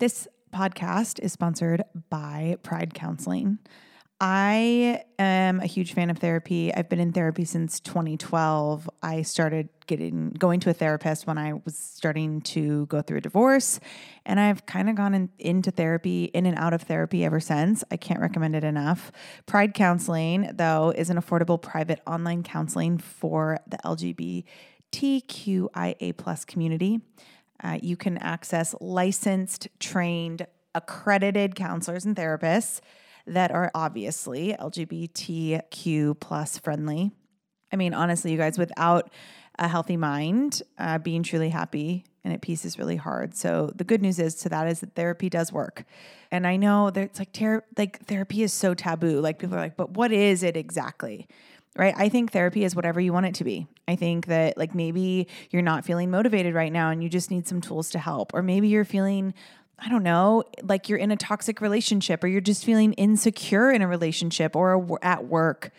This podcast is sponsored by Pride Counseling. I am a huge fan of therapy. I've been in therapy since 2012. I started getting going to a therapist when I was starting to go through a divorce, and I've kind of gone in, into therapy, in and out of therapy ever since. I can't recommend it enough. Pride Counseling, though, is an affordable private online counseling for the LGBTQIA plus community. Uh, you can access licensed, trained, accredited counselors and therapists that are obviously LGBTQ plus friendly. I mean, honestly, you guys, without a healthy mind, uh, being truly happy and at peace is really hard. So the good news is to that is that therapy does work. And I know that it's like ter- like therapy is so taboo. Like people are like, but what is it exactly? Right? I think therapy is whatever you want it to be. I think that like maybe you're not feeling motivated right now and you just need some tools to help or maybe you're feeling I don't know, like you're in a toxic relationship or you're just feeling insecure in a relationship or at work.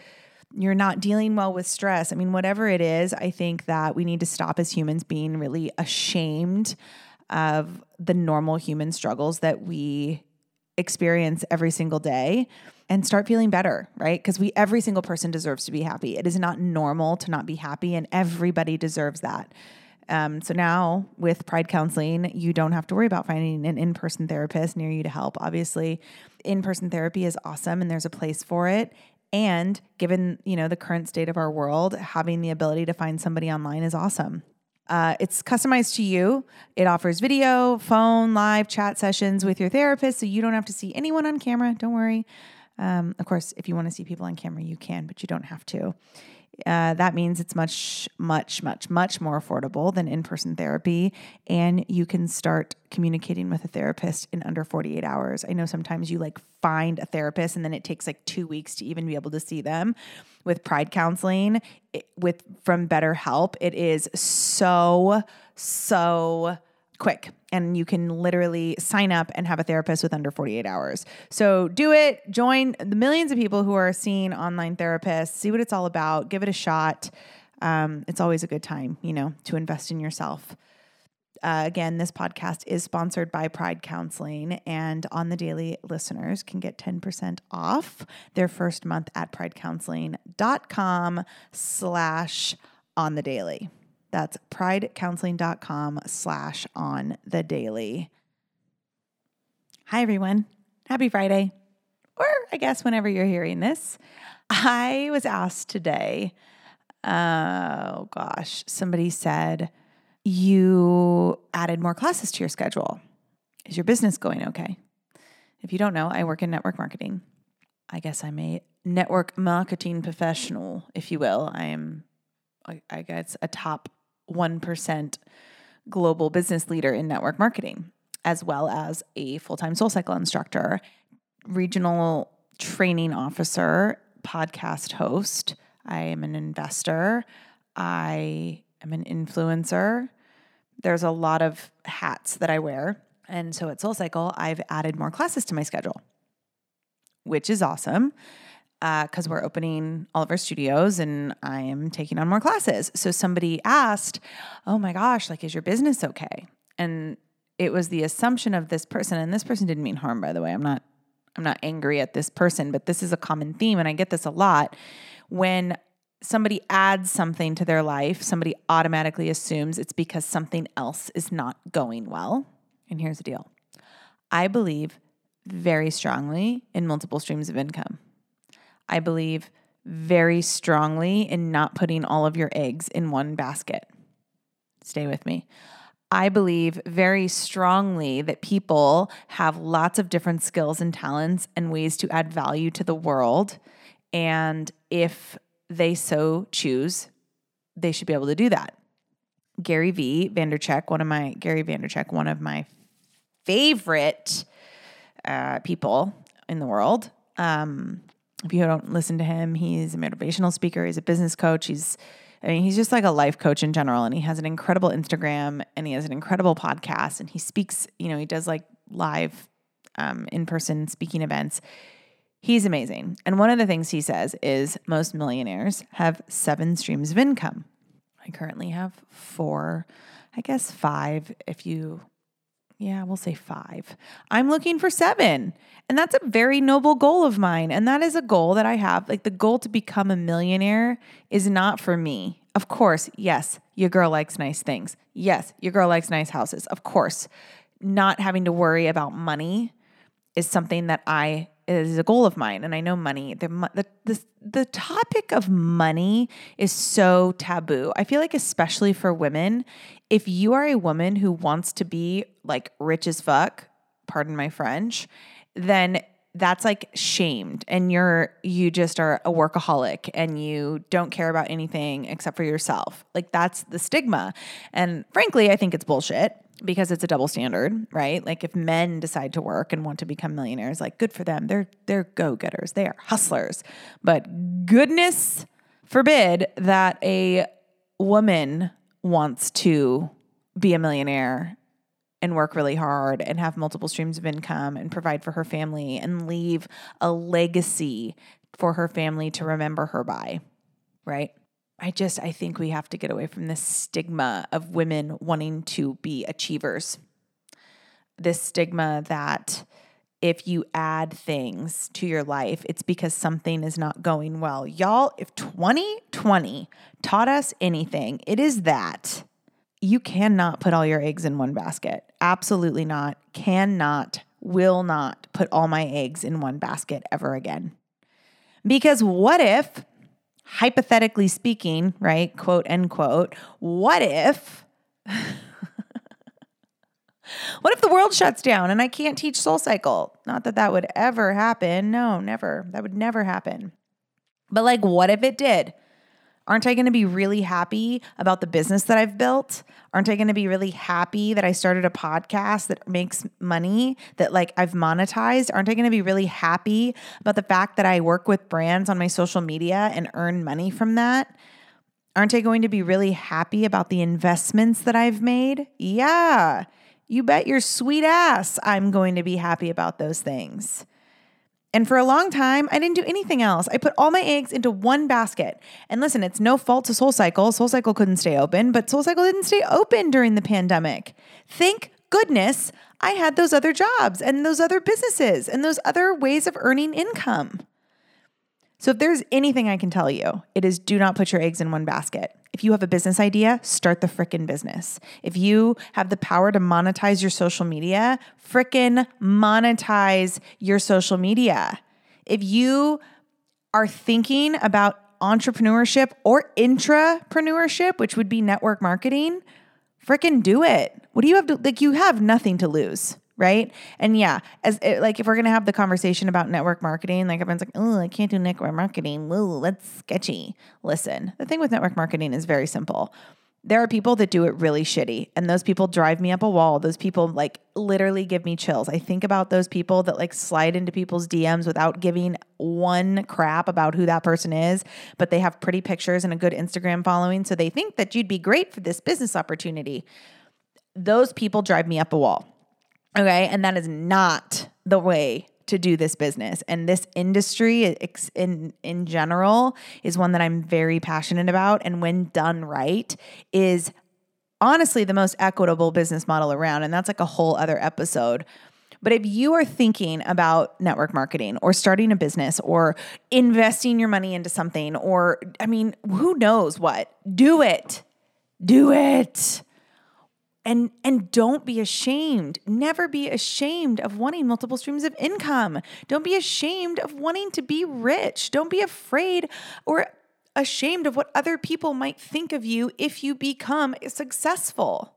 You're not dealing well with stress. I mean, whatever it is, I think that we need to stop as humans being really ashamed of the normal human struggles that we experience every single day and start feeling better, right? Because we every single person deserves to be happy. It is not normal to not be happy and everybody deserves that. Um, so now with Pride Counseling, you don't have to worry about finding an in person therapist near you to help. Obviously, in person therapy is awesome and there's a place for it. And given you know the current state of our world, having the ability to find somebody online is awesome. Uh, it's customized to you. It offers video, phone, live chat sessions with your therapist, so you don't have to see anyone on camera. Don't worry. Um, of course, if you want to see people on camera, you can, but you don't have to. Uh, that means it's much, much, much, much more affordable than in person therapy. And you can start communicating with a therapist in under 48 hours. I know sometimes you like find a therapist and then it takes like two weeks to even be able to see them. With Pride Counseling, it, with from BetterHelp, it is so, so quick and you can literally sign up and have a therapist with under 48 hours. So do it, join the millions of people who are seeing online therapists, see what it's all about, give it a shot. Um, it's always a good time, you know, to invest in yourself. Uh, again, this podcast is sponsored by Pride Counseling, and on the daily listeners can get 10% off their first month at pridecounseling.com slash on the daily. That's pridecounseling.com slash on the daily. Hi, everyone. Happy Friday. Or I guess whenever you're hearing this. I was asked today, oh gosh, somebody said, you added more classes to your schedule. Is your business going okay? If you don't know, I work in network marketing. I guess I'm a network marketing professional, if you will. I am, I guess, a top 1% global business leader in network marketing, as well as a full time soul cycle instructor, regional training officer, podcast host. I am an investor. I am an influencer. There's a lot of hats that I wear. And so at Soul Cycle, I've added more classes to my schedule, which is awesome because uh, we're opening all of our studios and I am taking on more classes. So somebody asked, Oh my gosh, like, is your business okay? And it was the assumption of this person, and this person didn't mean harm, by the way. I'm not. I'm not angry at this person, but this is a common theme, and I get this a lot. When somebody adds something to their life, somebody automatically assumes it's because something else is not going well. And here's the deal I believe very strongly in multiple streams of income. I believe very strongly in not putting all of your eggs in one basket. Stay with me. I believe very strongly that people have lots of different skills and talents and ways to add value to the world. And if they so choose, they should be able to do that. Gary V. Vaynerchuk, one of my Gary Vaynerchuk, one of my favorite uh, people in the world. Um, if you don't listen to him, he's a motivational speaker, he's a business coach, he's I mean, he's just like a life coach in general and he has an incredible Instagram and he has an incredible podcast and he speaks, you know, he does like live um, in-person speaking events. He's amazing. And one of the things he says is most millionaires have seven streams of income. I currently have four, I guess five if you Yeah, we'll say five. I'm looking for seven. And that's a very noble goal of mine. And that is a goal that I have. Like the goal to become a millionaire is not for me. Of course, yes, your girl likes nice things. Yes, your girl likes nice houses. Of course, not having to worry about money is something that I is a goal of mine and I know money the, the the the topic of money is so taboo. I feel like especially for women, if you are a woman who wants to be like rich as fuck, pardon my French, then that's like shamed and you're you just are a workaholic and you don't care about anything except for yourself. Like that's the stigma. And frankly, I think it's bullshit because it's a double standard, right? Like if men decide to work and want to become millionaires, like good for them. They're they're go-getters. They are hustlers. But goodness forbid that a woman wants to be a millionaire and work really hard and have multiple streams of income and provide for her family and leave a legacy for her family to remember her by, right? I just I think we have to get away from this stigma of women wanting to be achievers. This stigma that if you add things to your life, it's because something is not going well. Y'all, if 2020 taught us anything, it is that you cannot put all your eggs in one basket. Absolutely not. Cannot, will not put all my eggs in one basket ever again. Because what if hypothetically speaking, right, quote end quote, what if what if the world shuts down and I can't teach soul cycle? Not that that would ever happen. No, never. That would never happen. But like what if it did? Aren't I going to be really happy about the business that I've built? Aren't I going to be really happy that I started a podcast that makes money, that like I've monetized? Aren't I going to be really happy about the fact that I work with brands on my social media and earn money from that? Aren't I going to be really happy about the investments that I've made? Yeah, you bet your sweet ass I'm going to be happy about those things. And for a long time, I didn't do anything else. I put all my eggs into one basket. And listen, it's no fault to Soul Cycle. Soul Cycle couldn't stay open, but Soul Cycle didn't stay open during the pandemic. Thank goodness I had those other jobs and those other businesses and those other ways of earning income. So if there's anything I can tell you, it is do not put your eggs in one basket. If you have a business idea, start the frickin' business. If you have the power to monetize your social media, frickin' monetize your social media. If you are thinking about entrepreneurship or intrapreneurship, which would be network marketing, frickin' do it. What do you have to like? You have nothing to lose right? And yeah, as it, like if we're gonna have the conversation about network marketing, like everyone's like, oh, I can't do network marketing. Whoa, that's sketchy. Listen, the thing with network marketing is very simple. There are people that do it really shitty, and those people drive me up a wall. Those people like literally give me chills. I think about those people that like slide into people's DMs without giving one crap about who that person is, but they have pretty pictures and a good Instagram following, so they think that you'd be great for this business opportunity. Those people drive me up a wall. Okay. And that is not the way to do this business. And this industry in in general is one that I'm very passionate about and when done right is honestly the most equitable business model around and that's like a whole other episode. But if you are thinking about network marketing or starting a business or investing your money into something or I mean, who knows what? Do it. Do it and and don't be ashamed. Never be ashamed of wanting multiple streams of income. Don't be ashamed of wanting to be rich. Don't be afraid or ashamed of what other people might think of you if you become successful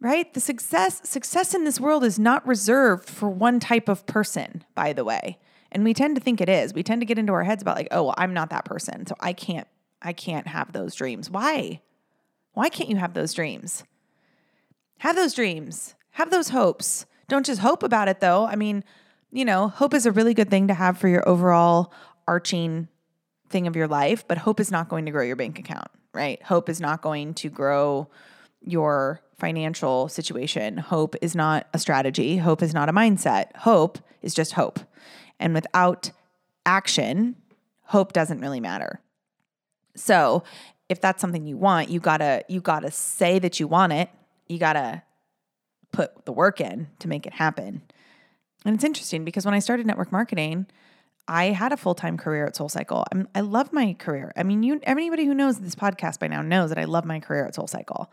right? The success success in this world is not reserved for one type of person by the way. And we tend to think it is. We tend to get into our heads about like oh well i'm not that person so i can't i can't have those dreams. Why? Why can't you have those dreams have those dreams, have those hopes. Don't just hope about it though. I mean, you know, hope is a really good thing to have for your overall arching thing of your life, but hope is not going to grow your bank account, right? Hope is not going to grow your financial situation. Hope is not a strategy. Hope is not a mindset. Hope is just hope. And without action, hope doesn't really matter. So, if that's something you want, you got to you got to say that you want it you got to put the work in to make it happen. And it's interesting because when I started network marketing, I had a full time career at SoulCycle. I'm, I love my career. I mean, you anybody who knows this podcast by now knows that I love my career at SoulCycle,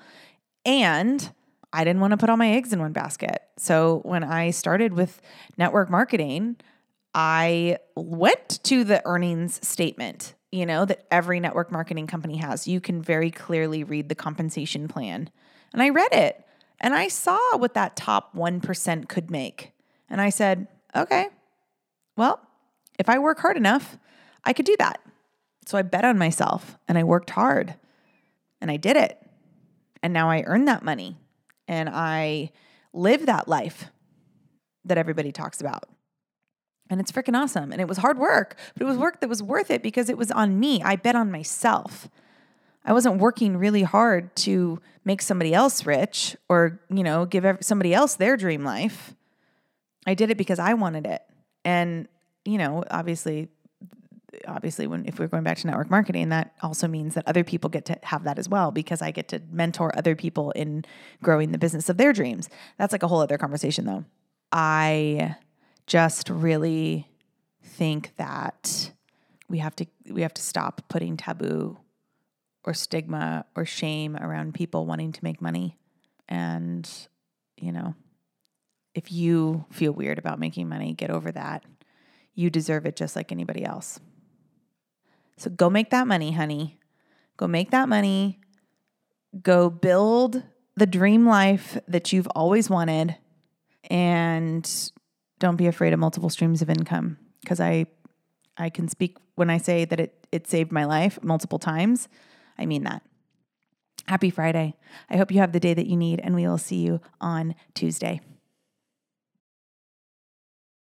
and I didn't want to put all my eggs in one basket. So when I started with network marketing, I went to the earnings statement. You know that every network marketing company has. You can very clearly read the compensation plan, and I read it, and I saw what that top one percent could make, and I said, okay, well if I work hard enough, I could do that. So I bet on myself and I worked hard and I did it. And now I earn that money and I live that life that everybody talks about. And it's freaking awesome. And it was hard work, but it was work that was worth it because it was on me. I bet on myself. I wasn't working really hard to make somebody else rich or, you know, give somebody else their dream life. I did it because I wanted it. And you know, obviously obviously when if we're going back to network marketing that also means that other people get to have that as well because I get to mentor other people in growing the business of their dreams. That's like a whole other conversation though. I just really think that we have to we have to stop putting taboo or stigma or shame around people wanting to make money and you know if you feel weird about making money get over that you deserve it just like anybody else. So go make that money, honey. Go make that money. Go build the dream life that you've always wanted. And don't be afraid of multiple streams of income because I I can speak when I say that it it saved my life multiple times. I mean that. Happy Friday. I hope you have the day that you need and we will see you on Tuesday.